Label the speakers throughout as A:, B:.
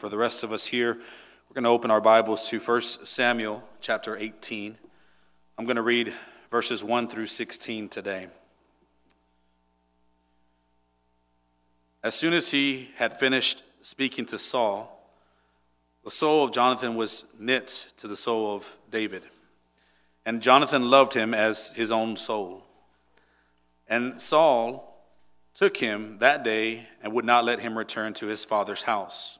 A: for the rest of us here, we're going to open our Bibles to 1 Samuel chapter 18. I'm going to read verses 1 through 16 today. As soon as he had finished speaking to Saul, the soul of Jonathan was knit to the soul of David, and Jonathan loved him as his own soul. And Saul took him that day and would not let him return to his father's house.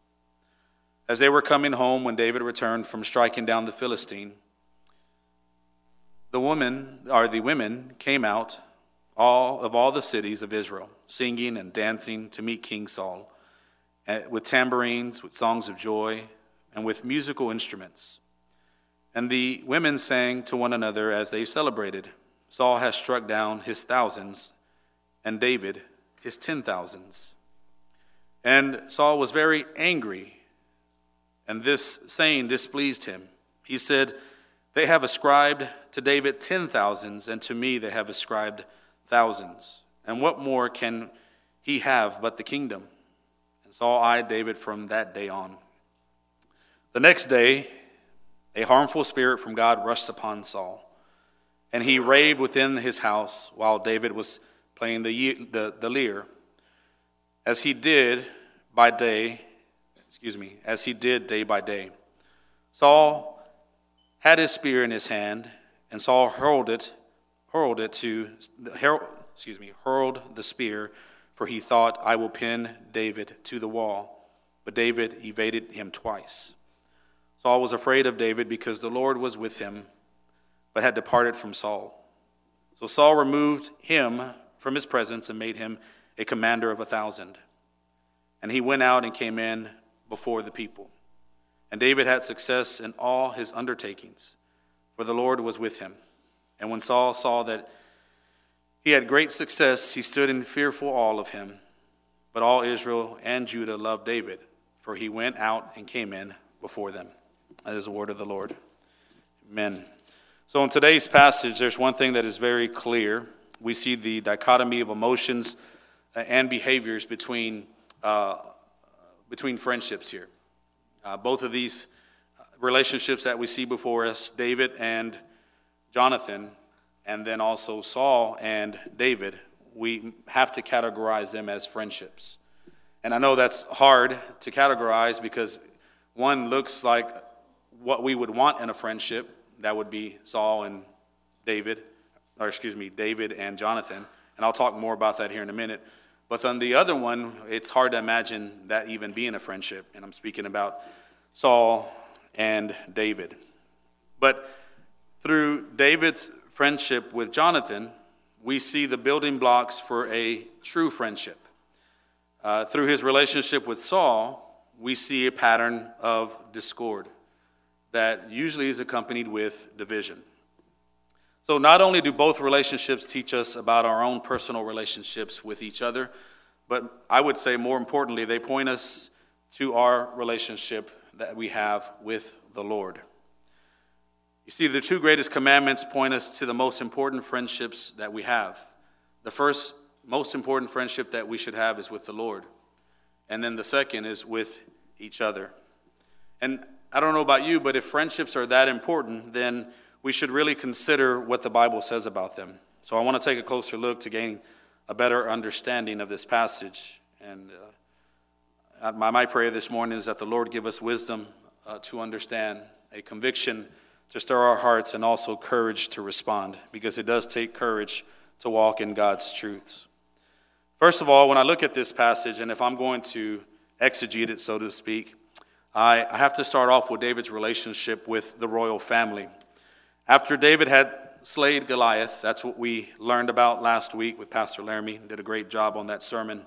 A: As they were coming home when David returned from striking down the Philistine, the women or the women came out all of all the cities of Israel, singing and dancing to meet King Saul, eh, with tambourines, with songs of joy, and with musical instruments. And the women sang to one another as they celebrated Saul has struck down his thousands, and David his ten thousands. And Saul was very angry and this saying displeased him. He said, They have ascribed to David ten thousands, and to me they have ascribed thousands. And what more can he have but the kingdom? And Saul eyed David from that day on. The next day, a harmful spirit from God rushed upon Saul, and he raved within his house while David was playing the, the, the lyre, as he did by day excuse me, as he did day by day. Saul had his spear in his hand, and Saul hurled it, hurled it to, excuse me, hurled the spear, for he thought, I will pin David to the wall. But David evaded him twice. Saul was afraid of David because the Lord was with him, but had departed from Saul. So Saul removed him from his presence and made him a commander of a thousand. And he went out and came in before the people. And David had success in all his undertakings, for the Lord was with him. And when Saul saw that he had great success, he stood in fearful awe of him. But all Israel and Judah loved David, for he went out and came in before them. That is the word of the Lord. Amen. So, in today's passage, there's one thing that is very clear. We see the dichotomy of emotions and behaviors between uh, between friendships here. Uh, both of these relationships that we see before us, David and Jonathan, and then also Saul and David, we have to categorize them as friendships. And I know that's hard to categorize because one looks like what we would want in a friendship. That would be Saul and David, or excuse me, David and Jonathan. And I'll talk more about that here in a minute. But on the other one, it's hard to imagine that even being a friendship. And I'm speaking about Saul and David. But through David's friendship with Jonathan, we see the building blocks for a true friendship. Uh, through his relationship with Saul, we see a pattern of discord that usually is accompanied with division. So, not only do both relationships teach us about our own personal relationships with each other, but I would say more importantly, they point us to our relationship that we have with the Lord. You see, the two greatest commandments point us to the most important friendships that we have. The first, most important friendship that we should have is with the Lord. And then the second is with each other. And I don't know about you, but if friendships are that important, then we should really consider what the Bible says about them. So I want to take a closer look to gain a better understanding of this passage. And uh, my, my prayer this morning is that the Lord give us wisdom uh, to understand, a conviction to stir our hearts, and also courage to respond, because it does take courage to walk in God's truths. First of all, when I look at this passage, and if I'm going to exegete it, so to speak, I, I have to start off with David's relationship with the royal family. After David had slayed Goliath, that's what we learned about last week with Pastor Laramie, did a great job on that sermon.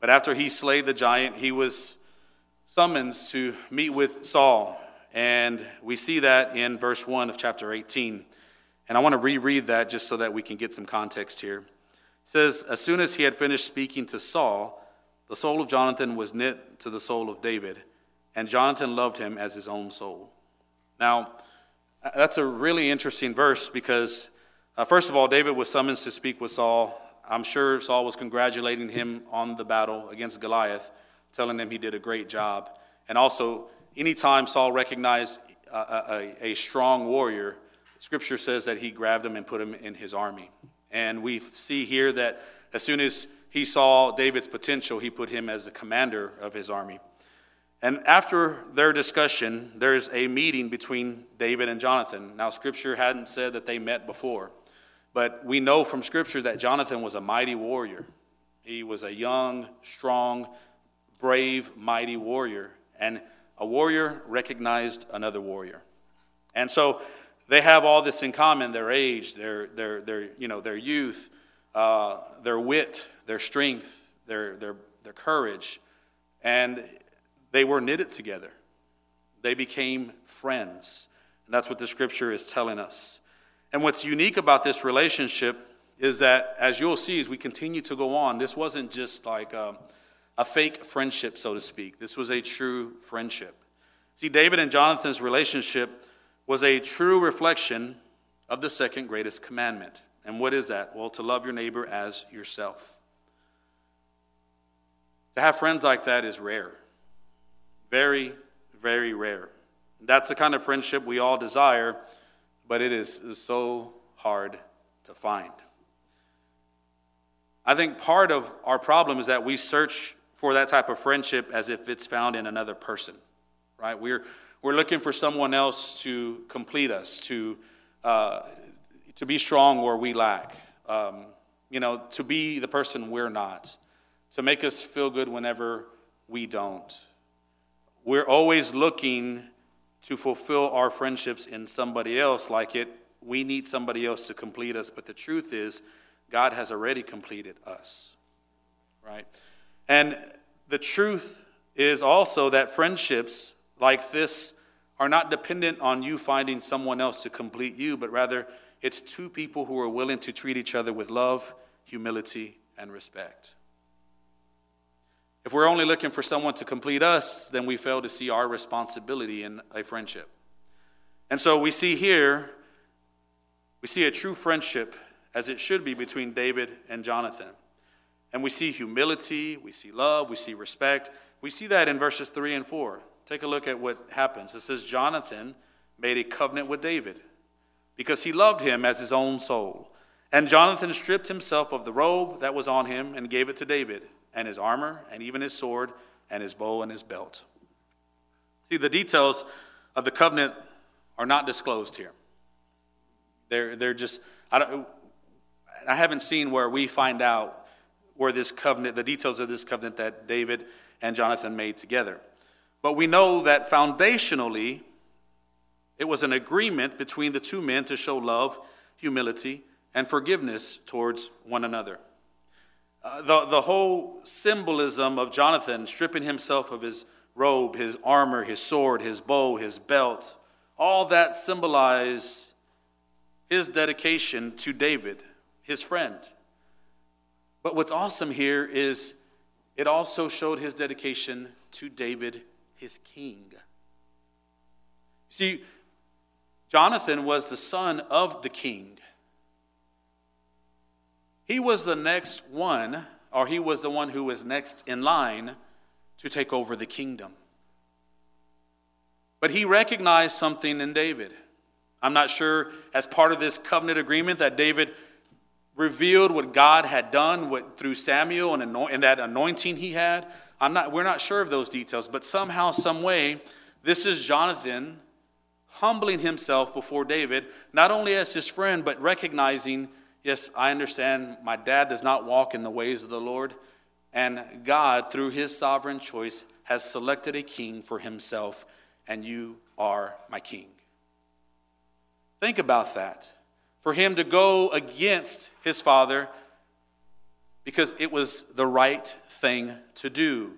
A: But after he slayed the giant, he was summoned to meet with Saul. And we see that in verse 1 of chapter 18. And I want to reread that just so that we can get some context here. It says, As soon as he had finished speaking to Saul, the soul of Jonathan was knit to the soul of David, and Jonathan loved him as his own soul. Now, Uh, that's a really interesting verse because, uh, first of all, David was summoned to speak with Saul. I'm sure Saul was congratulating him on the battle against Goliath, telling him he did a great job. And also, anytime Saul recognized a, a, a strong warrior, Scripture says that he grabbed him and put him in his army. And we see here that as soon as he saw David's potential, he put him as the commander of his army. And after their discussion, there's a meeting between David and Jonathan. Now, Scripture hadn't said that they met before, but we know from Scripture that Jonathan was a mighty warrior. He was a young, strong, brave, mighty warrior. And a warrior recognized another warrior. And so they have all this in common their age, their, their, their, you know, their youth, uh, their wit, their strength, their, their, their courage. And they were knitted together. They became friends. And that's what the scripture is telling us. And what's unique about this relationship is that, as you'll see as we continue to go on, this wasn't just like a, a fake friendship, so to speak. This was a true friendship. See, David and Jonathan's relationship was a true reflection of the second greatest commandment. And what is that? Well, to love your neighbor as yourself. To have friends like that is rare. Very, very rare. That's the kind of friendship we all desire, but it is, so hard to find. I think part of our problem is that we search for that type of friendship as if it's found in another person, right? We're, we're looking for someone else to complete us, to, uh, to be strong where we lack, um, you know, to be the person we're not, to make us feel good whenever we don't. We're always looking to fulfill our friendships in somebody else, like it, we need somebody else to complete us. But the truth is, God has already completed us, right? And the truth is also that friendships like this are not dependent on you finding someone else to complete you, but rather it's two people who are willing to treat each other with love, humility, and respect. If we're only looking for someone to complete us, then we fail to see our responsibility in a friendship. And so we see here, we see a true friendship as it should be between David and Jonathan. And we see humility, we see love, we see respect. We see that in verses 3 and 4. Take a look at what happens. It says, Jonathan made a covenant with David because he loved him as his own soul. And Jonathan stripped himself of the robe that was on him and gave it to David, and his armor, and even his sword, and his bow, and his belt. See, the details of the covenant are not disclosed here. They're, they're just, I, don't, I haven't seen where we find out where this covenant, the details of this covenant that David and Jonathan made together. But we know that foundationally, it was an agreement between the two men to show love, humility, and forgiveness towards one another. Uh, the, the whole symbolism of Jonathan stripping himself of his robe, his armor, his sword, his bow, his belt, all that symbolized his dedication to David, his friend. But what's awesome here is it also showed his dedication to David his king. See, Jonathan was the son of the king. He was the next one, or he was the one who was next in line to take over the kingdom. But he recognized something in David. I'm not sure, as part of this covenant agreement, that David revealed what God had done through Samuel and, anoint, and that anointing he had. I'm not, we're not sure of those details, but somehow, some way, this is Jonathan humbling himself before David, not only as his friend, but recognizing, yes, I understand my dad does not walk in the ways of the Lord, and God, through his sovereign choice, has selected a king for himself, and you are my king. Think about that. For him to go against his father because it was the right thing to do.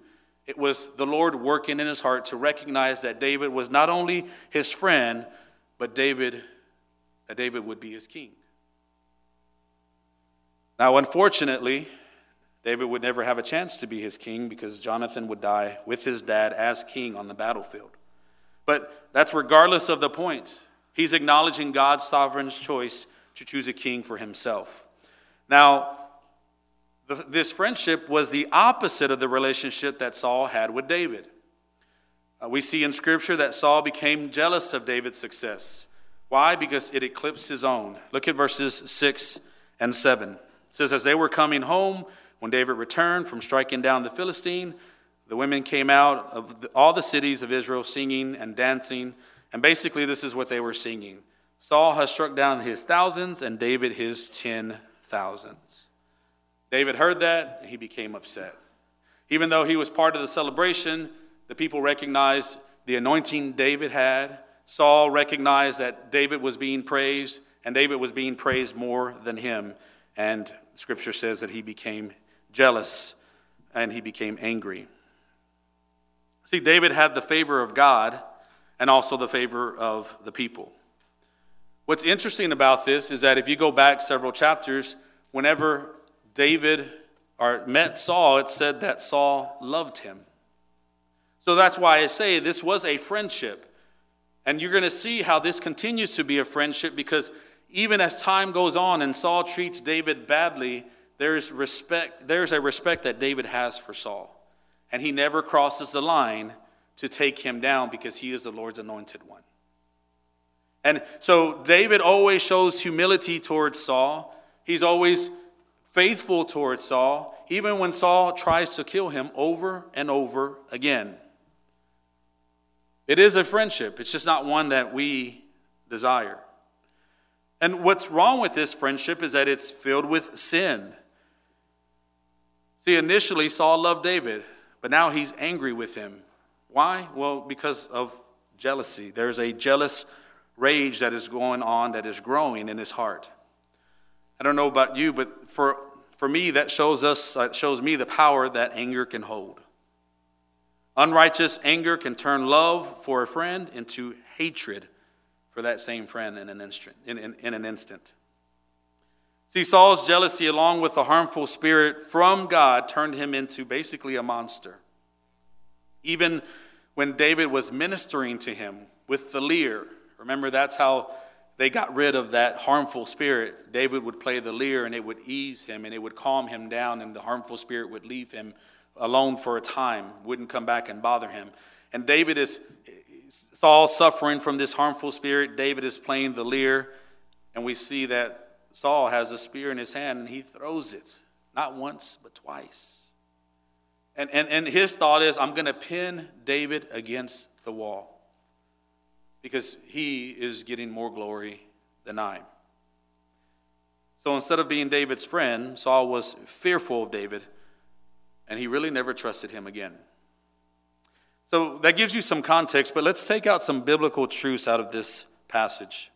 A: it was the Lord working in his heart to recognize that David was not only his friend, but David, that David would be his king. Now, unfortunately, David would never have a chance to be his king because Jonathan would die with his dad as king on the battlefield. But that's regardless of the point. He's acknowledging God's sovereign choice to choose a king for himself. Now, this friendship was the opposite of the relationship that Saul had with David. Uh, we see in Scripture that Saul became jealous of David's success. Why? Because it eclipsed his own. Look at verses 6 and 7. Says, As they were coming home, when David returned from striking down the Philistine, the women came out of all the cities of Israel singing and dancing. And basically, this is what they were singing Saul has struck down his thousands, and David his ten thousands. David heard that, and he became upset. Even though he was part of the celebration, the people recognized the anointing David had. Saul recognized that David was being praised, and David was being praised more than him. And scripture says that he became jealous and he became angry. See, David had the favor of God and also the favor of the people. What's interesting about this is that if you go back several chapters, whenever David or met Saul, it said that Saul loved him. So that's why I say this was a friendship. And you're going to see how this continues to be a friendship because even as time goes on and Saul treats David badly, there's respect there's a respect that David has for Saul. And he never crosses the line to take him down because he is the Lord's anointed one. And so David always shows humility towards Saul. He's always faithful towards Saul, even when Saul tries to kill him over and over again. It is a friendship, it's just not one that we desire. And what's wrong with this friendship is that it's filled with sin. See, initially, Saul loved David, but now he's angry with him. Why? Well, because of jealousy. There's a jealous rage that is going on that is growing in his heart. I don't know about you, but for, for me, that shows us, uh, shows me the power that anger can hold. Unrighteous anger can turn love for a friend into hatred for that same friend in an instant. In, in, in an instant. See, Saul's jealousy, along with the harmful spirit from God, turned him into basically a monster. Even when David was ministering to him with the lyre, remember that's how they got rid of that harmful spirit. David would play the lyre and it would ease him and it would calm him down, and the harmful spirit would leave him alone for a time, wouldn't come back and bother him. And David is, Saul suffering from this harmful spirit. David is playing the lyre, and we see that Saul has a spear in his hand and he throws it, not once, but twice. And, and, and his thought is, I'm going to pin David against the wall because he is getting more glory than I. So instead of being David's friend, Saul was fearful of David and he really never trusted him again. So that gives you some context, but let's take out some biblical truths out of this passage.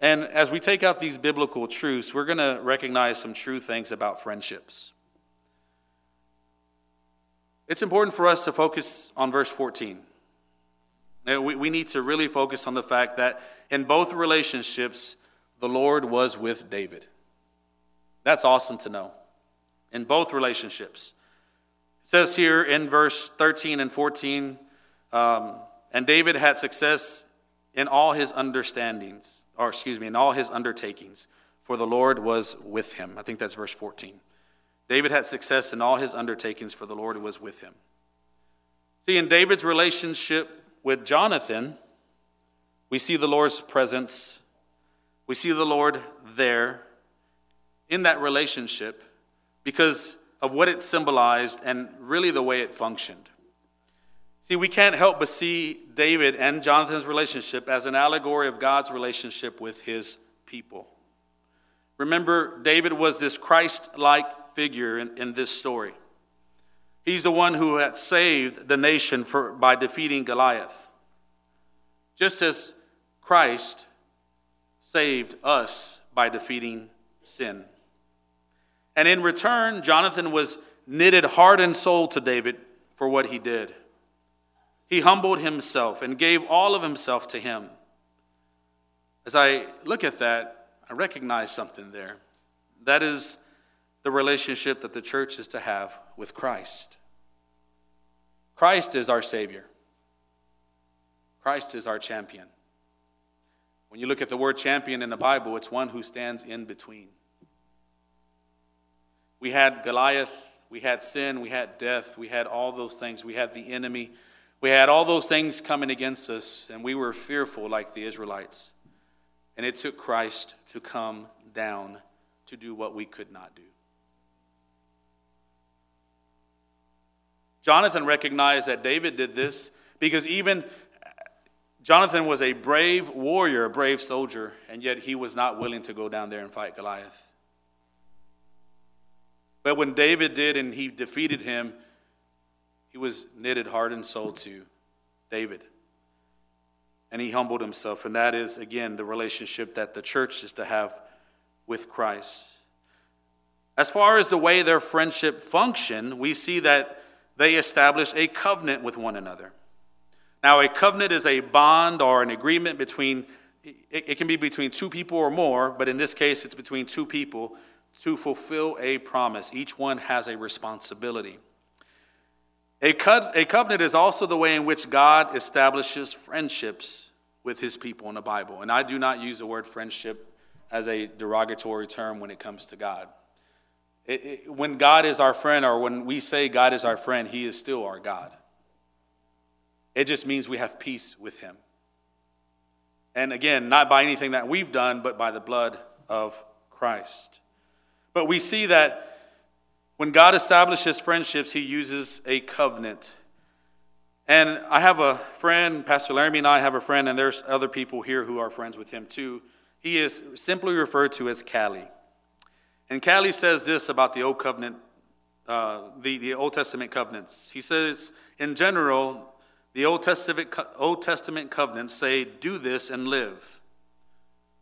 A: And as we take out these biblical truths, we're going to recognize some true things about friendships. It's important for us to focus on verse 14. We need to really focus on the fact that in both relationships, the Lord was with David. That's awesome to know. In both relationships. Says here in verse 13 and 14, um, and David had success in all his understandings or excuse me, in all his undertakings, for the Lord was with him. I think that's verse 14. David had success in all his undertakings, for the Lord was with him. See, in David's relationship with Jonathan, we see the Lord's presence. We see the Lord there in that relationship because of what it symbolized and really the way it functioned. See, we can't help but see David and Jonathan's relationship as an allegory of God's relationship with his people. Remember, David was this Christ like figure in, in, this story. He's the one who had saved the nation for, by defeating Goliath. Just as Christ saved us by defeating sin. And in return, Jonathan was knitted heart and soul to David for what he did. He humbled himself and gave all of himself to him. As I look at that, I recognize something there. That is the relationship that the church is to have with Christ. Christ is our Savior, Christ is our champion. When you look at the word champion in the Bible, it's one who stands in between. We had Goliath, we had sin, we had death, we had all those things, we had the enemy, we had all those things coming against us, and we were fearful like the Israelites. And it took Christ to come down to do what we could not do. Jonathan recognized that David did this because even Jonathan was a brave warrior, a brave soldier, and yet he was not willing to go down there and fight Goliath. But when David did and he defeated him, he was knitted heart and soul to David. And he humbled himself. And that is, again, the relationship that the church is to have with Christ. As far as the way their friendship functioned, we see that they established a covenant with one another. Now, a covenant is a bond or an agreement between, it, can be between two people or more, but in this case, it's between two people to fulfill a promise. Each one has a responsibility. A, co- a covenant is also the way in which God establishes friendships with his people in the Bible. And I do not use the word friendship as a derogatory term when it comes to God. It, it, when God is our friend, or when we say God is our friend, He is still our God. It just means we have peace with Him. And again, not by anything that we've done, but by the blood of Christ. But we see that when God establishes friendships, He uses a covenant. And I have a friend, Pastor Laramie and I have a friend, and there's other people here who are friends with him too. He is simply referred to as Callie. And Callie says this about the Old Covenant, uh, the, the Old Testament covenants. He says, in general, the Old Testament, Old Testament covenants say, do this and live.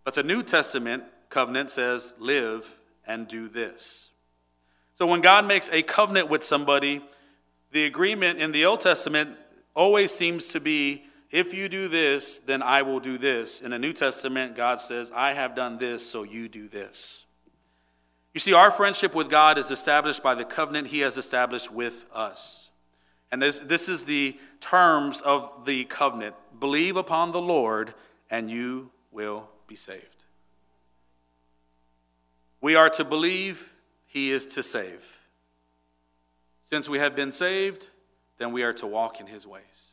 A: But the New Testament covenant says, live and do this. So when God makes a covenant with somebody, the agreement in the Old Testament always seems to be, if you do this, then I will do this. In the New Testament, God says, I have done this, so you do this. You see, our friendship with God is established by the covenant He has established with us. And this, this is the terms of the covenant believe upon the Lord, and you will be saved. We are to believe, He is to save. Since we have been saved, then we are to walk in His ways.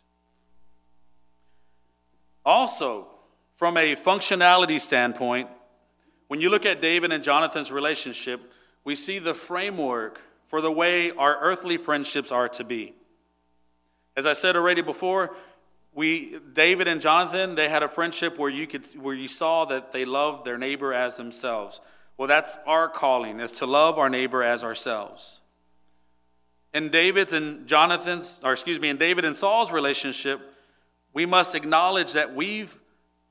A: Also, from a functionality standpoint, when you look at David and Jonathan's relationship, we see the framework for the way our earthly friendships are to be. As I said already before, we David and Jonathan, they had a friendship where you could where you saw that they loved their neighbor as themselves. Well, that's our calling, is to love our neighbor as ourselves. In David's and Jonathan's, or excuse me, in David and Saul's relationship, we must acknowledge that we've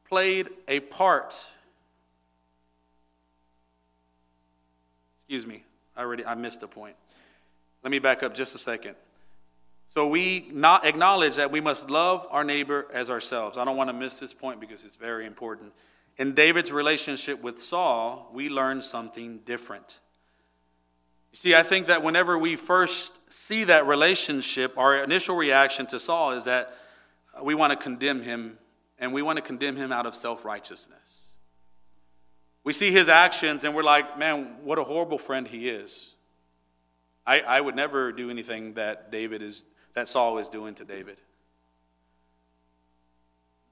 A: played a part Excuse me, I already I missed a point. Let me back up just a second. So we not acknowledge that we must love our neighbor as ourselves. I don't want to miss this point because it's very important. In David's relationship with Saul, we learn something different. You see, I think that whenever we first see that relationship, our initial reaction to Saul is that we want to condemn him, and we want to condemn him out of self righteousness. We see his actions and we're like, man, what a horrible friend he is. I, I would never do anything that David is that Saul is doing to David.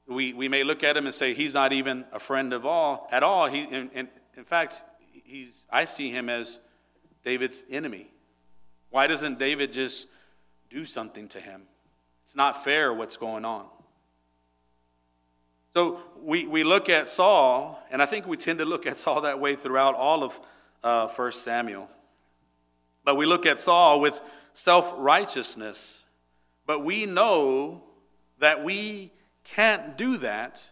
A: We, we may look at him and say he's not even a friend of all at all. He, in, in, in fact, he's, I see him as David's enemy. Why doesn't David just do something to him? It's not fair what's going on. So we, we look at Saul, and I think we tend to look at Saul that way throughout all of uh, 1 Samuel. But we look at Saul with self righteousness. But we know that we can't do that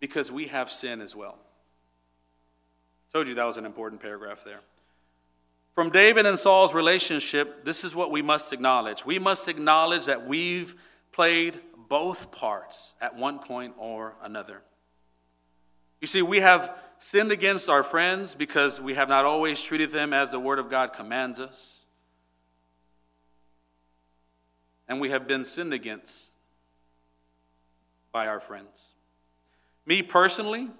A: because we have sin as well. Told you that was an important paragraph there. From David and Saul's relationship, this is what we must acknowledge. We must acknowledge that we've played both parts at one point or another. You see, we have sinned against our friends because we have not always treated them as the Word of God commands us. And we have been sinned against by our friends. Me personally,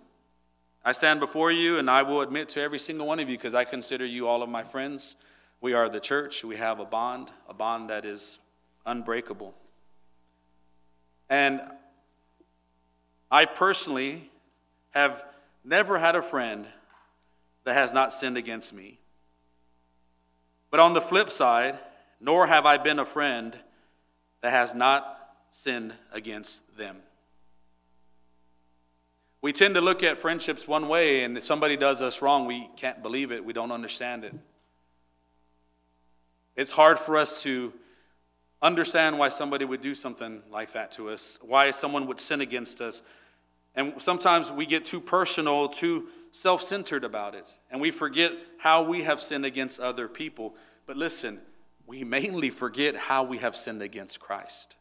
A: I stand before you and I will admit to every single one of you because I consider you all of my friends. We are the church. We have a bond, a bond that is unbreakable. And I personally have never had a friend that has not sinned against me. But on the flip side, nor have I been a friend that has not sinned against them. We tend to look at friendships one way, and if somebody does us wrong, we can't believe it, we don't understand it. It's hard for us to understand why somebody would do something like that to us, why someone would sin against us. And sometimes we get too personal, too self centered about it, and we forget how we have sinned against other people. But listen, we mainly forget how we have sinned against Christ.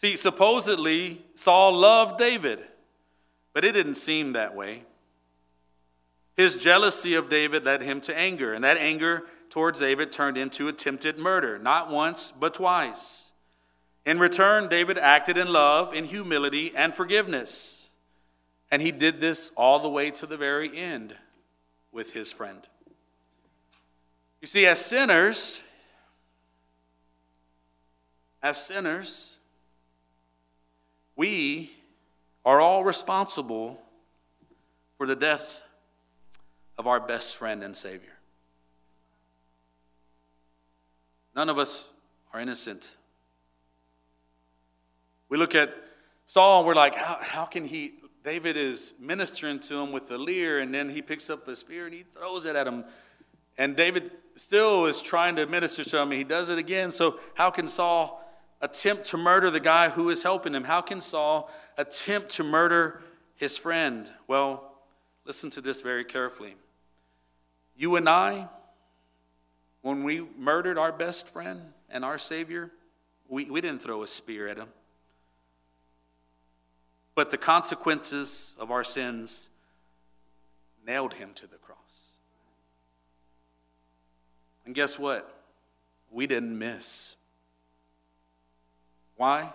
A: See, supposedly Saul loved David, but it didn't seem that way. His jealousy of David led him to anger, and that anger towards David turned into attempted murder, not once, but twice. In return, David acted in love, in humility, and forgiveness. And he did this all the way to the very end with his friend. You see, as sinners, as sinners, we are all responsible for the death of our best friend and Savior. None of us are innocent. We look at Saul, and we're like, how, how can he? David is ministering to him with a lyre, and then he picks up a spear and he throws it at him. And David still is trying to minister to him, and he does it again. So, how can Saul attempt to murder the guy who is helping him? How can Saul attempt to murder his friend? Well, listen to this very carefully. You and I, when we murdered our best friend and our Savior, we, we didn't throw a spear at him. But the consequences of our sins nailed him to the cross. And guess what? We didn't miss. Why?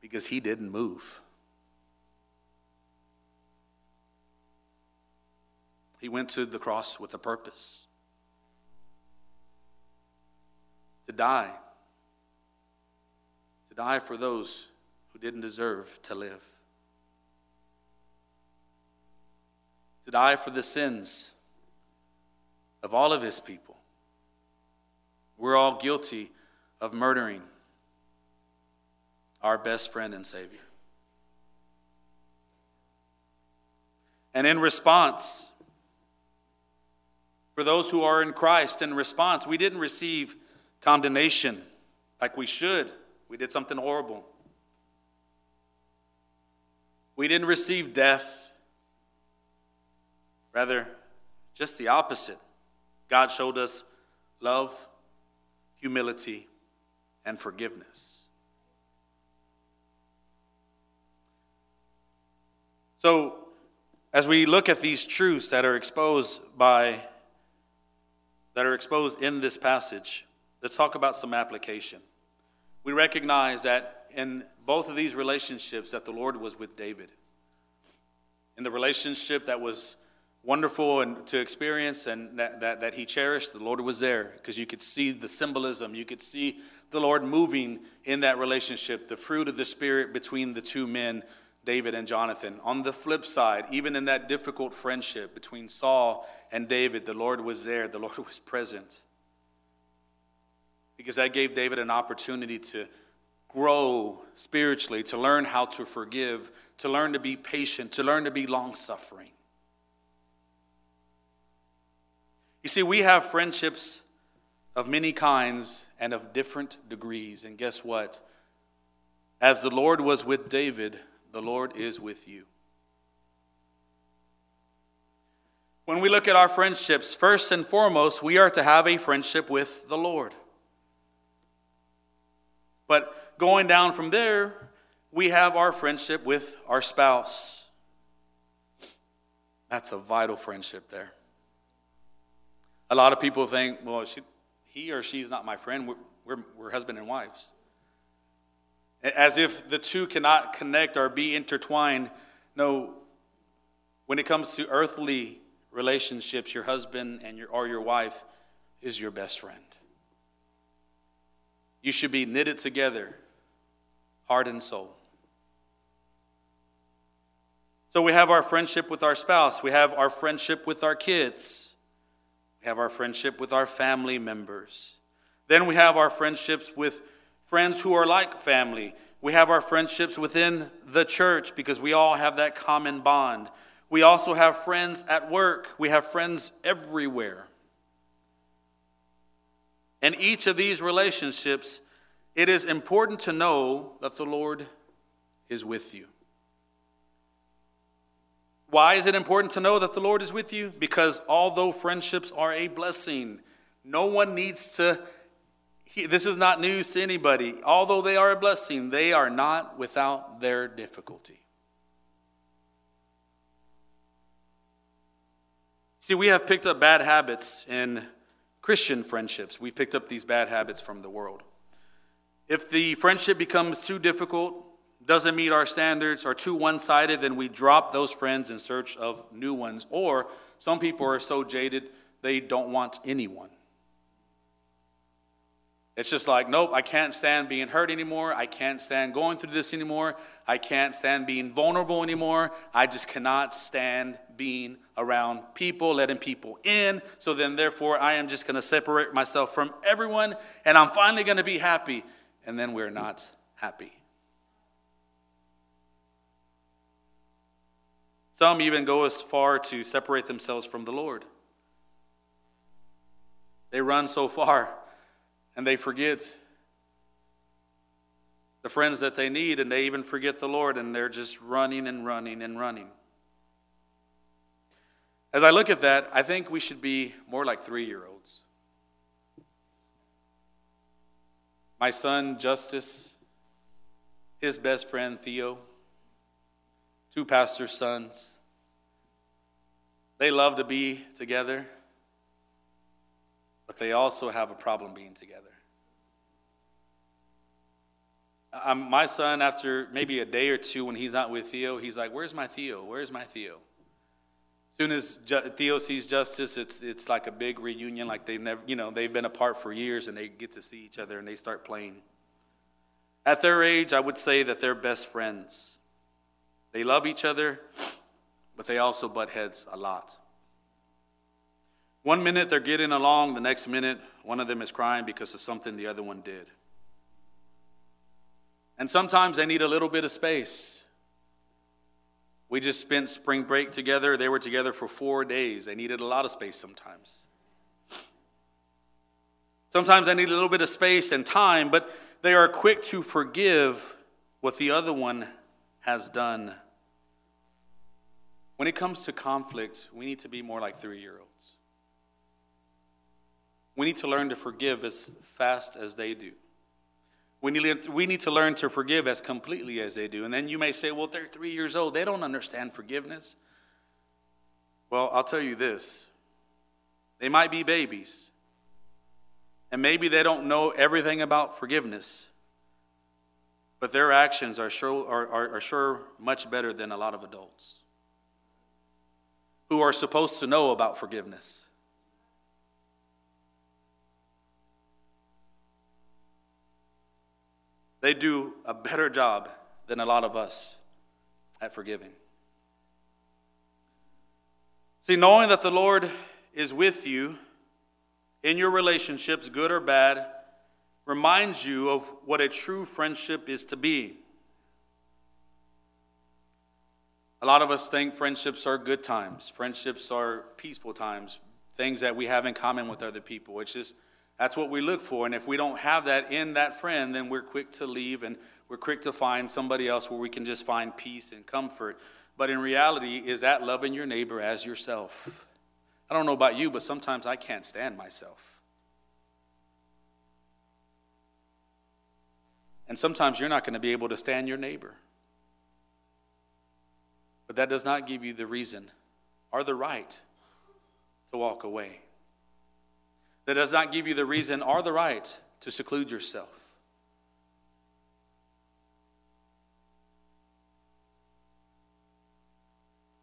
A: Because he didn't move. He went to the cross with a purpose. to die. To die for those who didn't deserve to live. To die for the sins of all of his people. We're all guilty of murdering our best friend and Savior. And in response, for those who are in Christ, in response, we didn't receive condemnation like we should. We did something horrible. We didn't receive death. Rather, just the opposite. God showed us love, humility, and forgiveness. So, as we look at these truths that are exposed by that are exposed in this passage, Let's talk about some application. We recognize that in both of these relationships that the Lord was with David. In the relationship that was wonderful and to experience and that, that, that he cherished, the Lord was there because you could see the symbolism. You could see the Lord moving in that relationship, the fruit of the Spirit between the two men, David and Jonathan. On the flip side, even in that difficult friendship between Saul and David, the Lord was there, the Lord was present because that gave David an opportunity to grow spiritually, to learn how to forgive, to learn to be patient, to learn to be long suffering. You see, we have friendships of many kinds and of different degrees. And guess what? As the Lord was with David, the Lord is with you. When we look at our friendships, first and foremost, we are to have a friendship with the Lord. But going down from there, we have our friendship with our spouse. That's a vital friendship there. A lot of people think, well, she, he or she's not my friend. We're, we're, we're husband and wives. As if the two cannot connect or be intertwined. No, when it comes to earthly relationships, your husband and your, or your wife is your best friend. You should be knitted together, heart and soul. So we have our friendship with our spouse, we have our friendship with our kids, we have our friendship with our family members. Then we have our friendships with friends who are like family. We have our friendships within the church because we all have that common bond. We also have friends at work. We have friends everywhere. In each of these relationships, it is important to know that the Lord is with you. Why is it important to know that the Lord is with you? Because although friendships are a blessing, no one needs to, this is not news to anybody. Although they are a blessing, they are not without their difficulty. See, we have picked up bad habits in Christian friendships. We've picked up these bad habits from the world. If the friendship becomes too difficult, doesn't meet our standards, or too one sided, then we drop those friends in search of new ones. Or some people are so jaded, they don't want anyone. It's just like, nope, I can't stand being hurt anymore. I can't stand going through this anymore. I can't stand being vulnerable anymore. I just cannot stand being around people, letting people in. So then, therefore, I am just going to separate myself from everyone and I'm finally going to be happy. And then we're not happy. Some even go as far to separate themselves from the Lord. They run so far and they forget the friends that they need, and they even forget the Lord, and they're just running and running and running. As I look at that, I think we should be more like three year olds. My son, Justice, his best friend, Theo, two pastors' sons. They love to be together but they also have a problem being together. Um, my son, after maybe a day or two when he's not with Theo, he's like, Where's my Theo? Where's my Theo? As soon as Theo sees Justice, it's, it's like a big reunion, like they've never, you know, they've been apart for years and they get to see each other and they start playing. At their age, I would say that they're best friends. They love each other, but they also butt heads a lot. One minute they're getting along, the next minute one of them is crying because of something the other one did. And sometimes they need a little bit of space. We just spent spring break together. They were together for four days. They needed a lot of space sometimes. Sometimes they need a little bit of space and time, but they are quick to forgive what the other one has done. When it comes to conflict, we need to be more like three year olds. We need to learn to forgive as fast as they do. We need, we need to learn to forgive as completely as they do. And then you may say, well, they're three years old. They don't understand forgiveness. Well, I'll tell you this they might be babies. And maybe they don't know everything about forgiveness. But their actions are sure, are, are, are sure much better than a lot of adults who are supposed to know about forgiveness. They do a better job than a lot of us at forgiving. See, knowing that the Lord is with you in your relationships, good or bad, reminds you of what a true friendship is to be. A lot of us think friendships are good times, friendships are peaceful times, things that we have in common with other people. It's just that's what we look for. And if we don't have that in that friend, then we're quick to leave and we're quick to find somebody else where we can just find peace and comfort. But in reality, is that loving your neighbor as yourself? I don't know about you, but sometimes I can't stand myself. And sometimes you're not going to be able to stand your neighbor. But that does not give you the reason or the right to walk away. That does not give you the reason or the right to seclude yourself.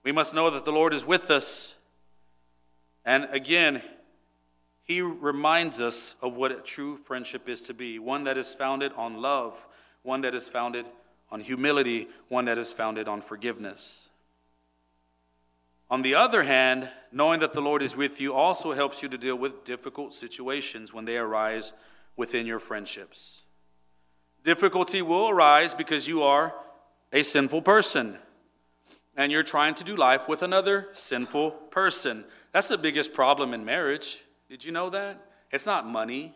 A: We must know that the Lord is with us. And again, He reminds us of what a true friendship is to be one that is founded on love, one that is founded on humility, one that is founded on forgiveness. On the other hand, knowing that the Lord is with you also helps you to deal with difficult situations when they arise within your friendships. Difficulty will arise because you are a sinful person and you're trying to do life with another sinful person. That's the biggest problem in marriage. Did you know that? It's not money,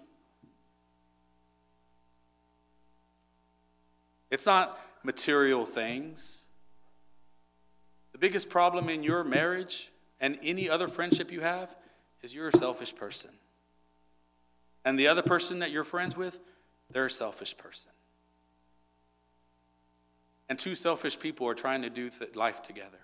A: it's not material things. The biggest problem in your marriage and any other friendship you have is you're a selfish person. And the other person that you're friends with, they're a selfish person. And two selfish people are trying to do life together.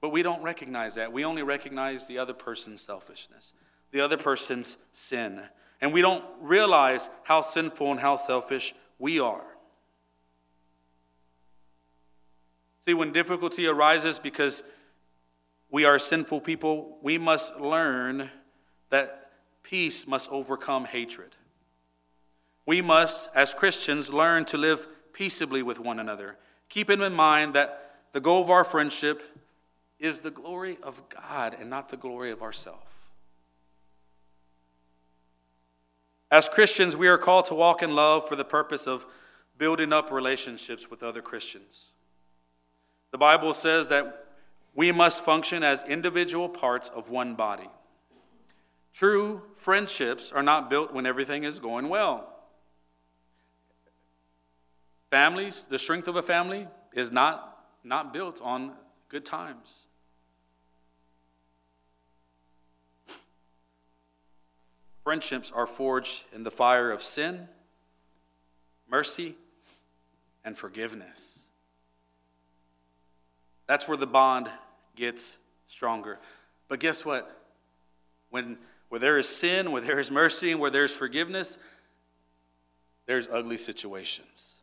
A: But we don't recognize that. We only recognize the other person's selfishness, the other person's sin. And we don't realize how sinful and how selfish we are. See, when difficulty arises because we are sinful people, we must learn that peace must overcome hatred. We must, as Christians, learn to live peaceably with one another, keeping in mind that the goal of our friendship is the glory of God and not the glory of ourselves. As Christians, we are called to walk in love for the purpose of building up relationships with other Christians. The Bible says that we must function as individual parts of one body. True friendships are not built when everything is going well. Families, the strength of a family is not, not built on good times. Friendships are forged in the fire of sin, mercy, and forgiveness. That's where the bond gets stronger. But guess what? When where there is sin, where there is mercy, and where there's forgiveness, there's ugly situations.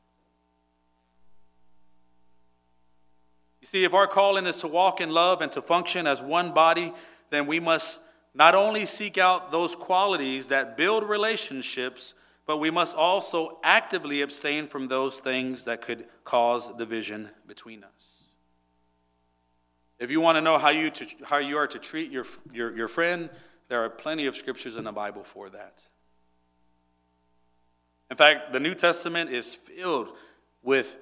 A: You see, if our calling is to walk in love and to function as one body, then we must not only seek out those qualities that build relationships, but we must also actively abstain from those things that could cause division between us. If you want to know how you, to, how you are to treat your, your, your friend, there are plenty of scriptures in the Bible for that. In fact, the New Testament is filled with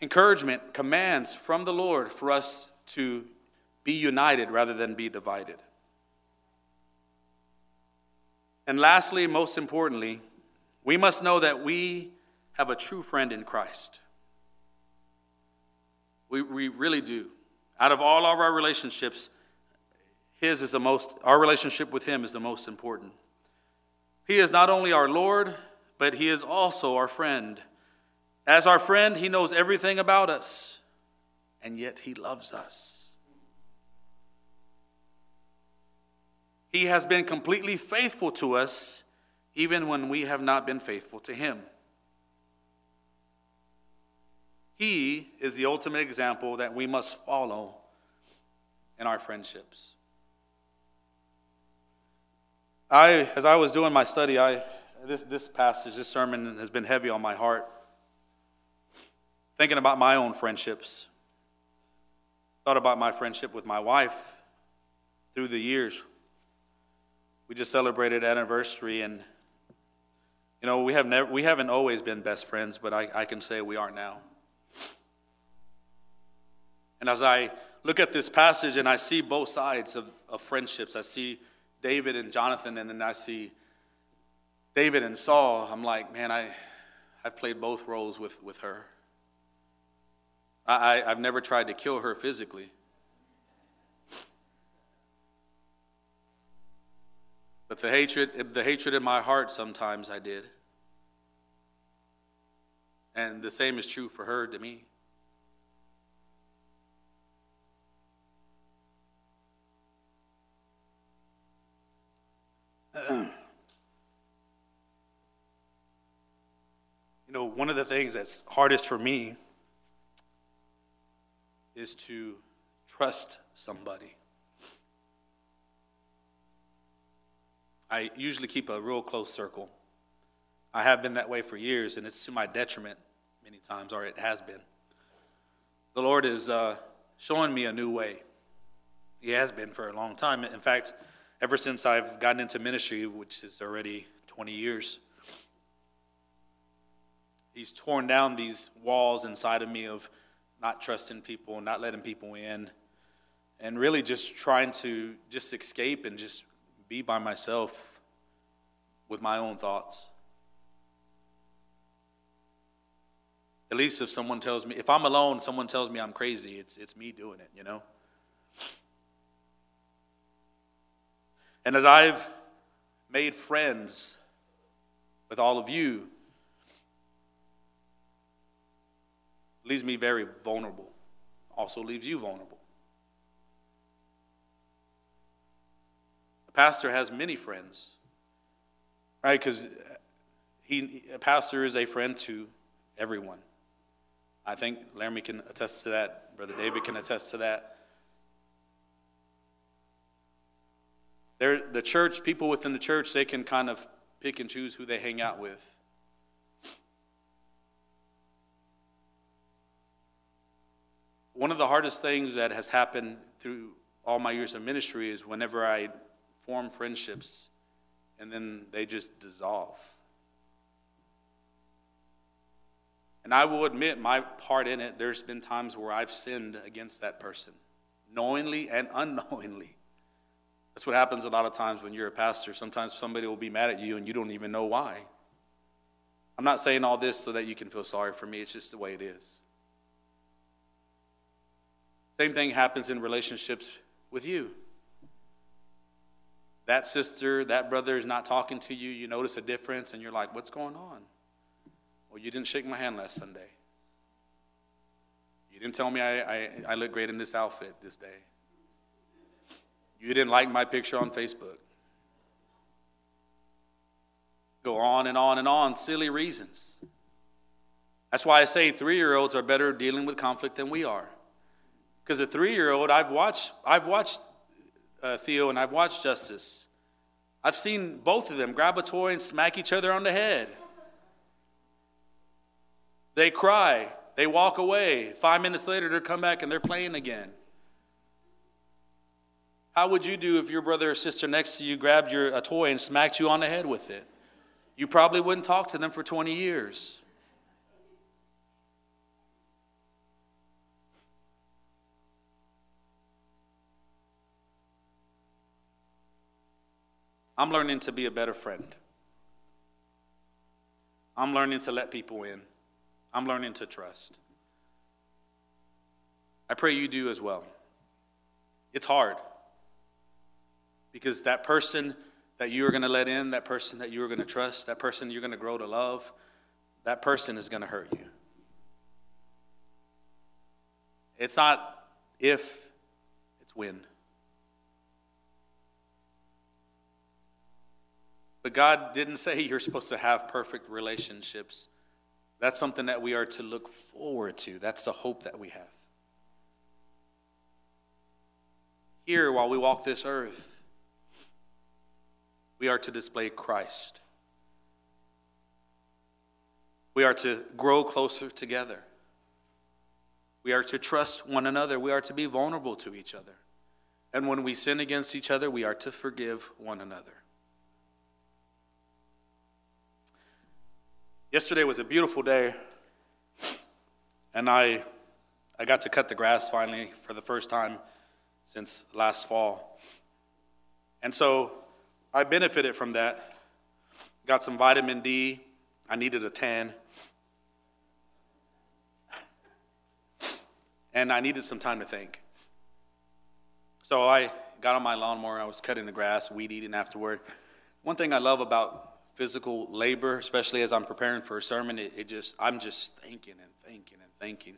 A: encouragement, commands from the Lord for us to be united rather than be divided. And lastly, most importantly, we must know that we have a true friend in Christ. We, we really do. Out of all of our relationships, his is the most, our relationship with him is the most important. He is not only our Lord, but he is also our friend. As our friend, he knows everything about us, and yet he loves us. He has been completely faithful to us, even when we have not been faithful to him. He is the ultimate example that we must follow in our friendships. I, as I was doing my study, I, this, this passage, this sermon has been heavy on my heart thinking about my own friendships. Thought about my friendship with my wife through the years. We just celebrated anniversary, and you know we have never we haven't always been best friends, but I, I can say we are now. And as I look at this passage and I see both sides of, of friendships, I see David and Jonathan, and then I see David and Saul, I'm like, man, I, I've played both roles with, with her. I, I, I've never tried to kill her physically. But the hatred, the hatred in my heart sometimes I did. And the same is true for her to me. you know, one of the things that's hardest for me is to trust somebody. I usually keep a real close circle. I have been that way for years, and it's to my detriment many times, or it has been. The Lord is uh, showing me a new way. He has been for a long time. In fact, ever since I've gotten into ministry, which is already 20 years, He's torn down these walls inside of me of not trusting people, not letting people in, and really just trying to just escape and just be by myself with my own thoughts. At least if someone tells me, if I'm alone, someone tells me I'm crazy, it's, it's me doing it, you know? And as I've made friends with all of you, leaves me very vulnerable, also leaves you vulnerable. A pastor has many friends, right? Because he, a pastor is a friend to everyone. I think Laramie can attest to that. Brother David can attest to that. They're, the church, people within the church, they can kind of pick and choose who they hang out with. One of the hardest things that has happened through all my years of ministry is whenever I form friendships and then they just dissolve. And I will admit my part in it, there's been times where I've sinned against that person, knowingly and unknowingly. That's what happens a lot of times when you're a pastor. Sometimes somebody will be mad at you and you don't even know why. I'm not saying all this so that you can feel sorry for me, it's just the way it is. Same thing happens in relationships with you. That sister, that brother is not talking to you, you notice a difference, and you're like, what's going on? Well, you didn't shake my hand last Sunday. You didn't tell me I, I, I look great in this outfit this day. You didn't like my picture on Facebook. Go on and on and on, silly reasons. That's why I say three year olds are better dealing with conflict than we are. Because a three year old, I've watched, I've watched uh, Theo and I've watched Justice. I've seen both of them grab a toy and smack each other on the head. They cry, they walk away. Five minutes later, they come back and they're playing again. How would you do if your brother or sister next to you grabbed your, a toy and smacked you on the head with it? You probably wouldn't talk to them for 20 years. I'm learning to be a better friend. I'm learning to let people in. I'm learning to trust. I pray you do as well. It's hard because that person that you are going to let in, that person that you are going to trust, that person you're going to grow to love, that person is going to hurt you. It's not if, it's when. But God didn't say you're supposed to have perfect relationships. That's something that we are to look forward to. That's the hope that we have. Here, while we walk this earth, we are to display Christ. We are to grow closer together. We are to trust one another. We are to be vulnerable to each other. And when we sin against each other, we are to forgive one another. Yesterday was a beautiful day, and I, I got to cut the grass finally for the first time since last fall. And so I benefited from that. Got some vitamin D. I needed a tan. And I needed some time to think. So I got on my lawnmower. I was cutting the grass, weed eating afterward. One thing I love about physical labor, especially as I'm preparing for a sermon, it, it just I'm just thinking and thinking and thinking.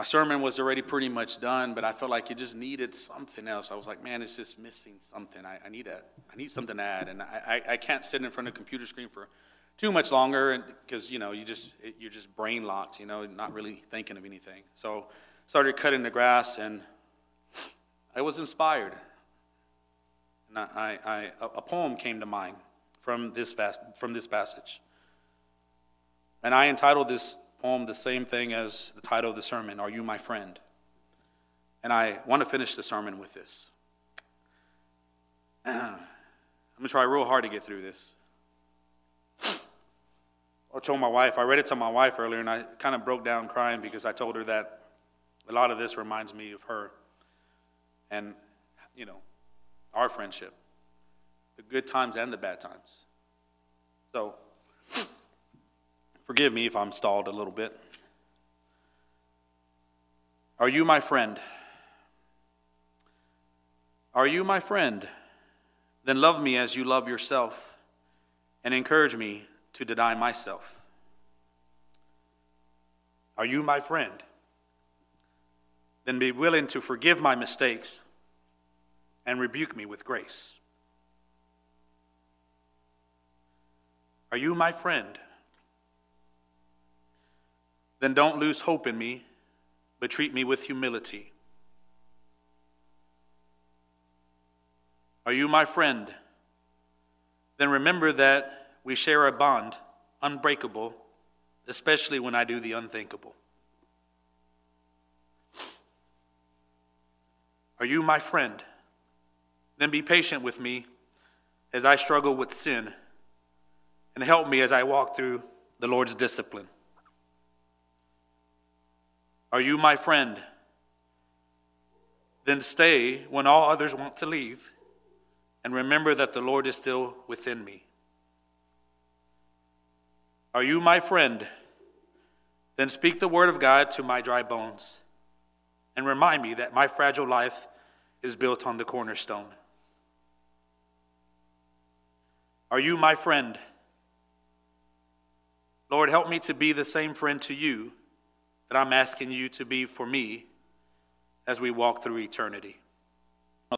A: My sermon was already pretty much done, but I felt like it just needed something else. I was like, man, it's just missing something. I, I need a, I need something to add, and I, I, I can't sit in front of a computer screen for too much longer because you know you just you're just brain locked, you know, not really thinking of anything. So started cutting the grass, and I was inspired. And I, I, a poem came to mind from this from this passage, and I entitled this poem the same thing as the title of the sermon Are You My Friend? And I want to finish the sermon with this. I'm going to try real hard to get through this. I told my wife, I read it to my wife earlier, and I kind of broke down crying because I told her that a lot of this reminds me of her and, you know, our friendship, the good times and the bad times. So, Forgive me if I'm stalled a little bit. Are you my friend? Are you my friend? Then love me as you love yourself and encourage me to deny myself. Are you my friend? Then be willing to forgive my mistakes and rebuke me with grace. Are you my friend? Then don't lose hope in me, but treat me with humility. Are you my friend? Then remember that we share a bond, unbreakable, especially when I do the unthinkable. Are you my friend? Then be patient with me as I struggle with sin and help me as I walk through the Lord's discipline. Are you my friend? Then stay when all others want to leave, and remember that the Lord is still within me. Are you my friend? Then speak the word of God to my dry bones, and remind me that my fragile life is built on the cornerstone. Are you my friend? Lord, help me to be the same friend to you that I'm asking you to be for me as we walk through eternity.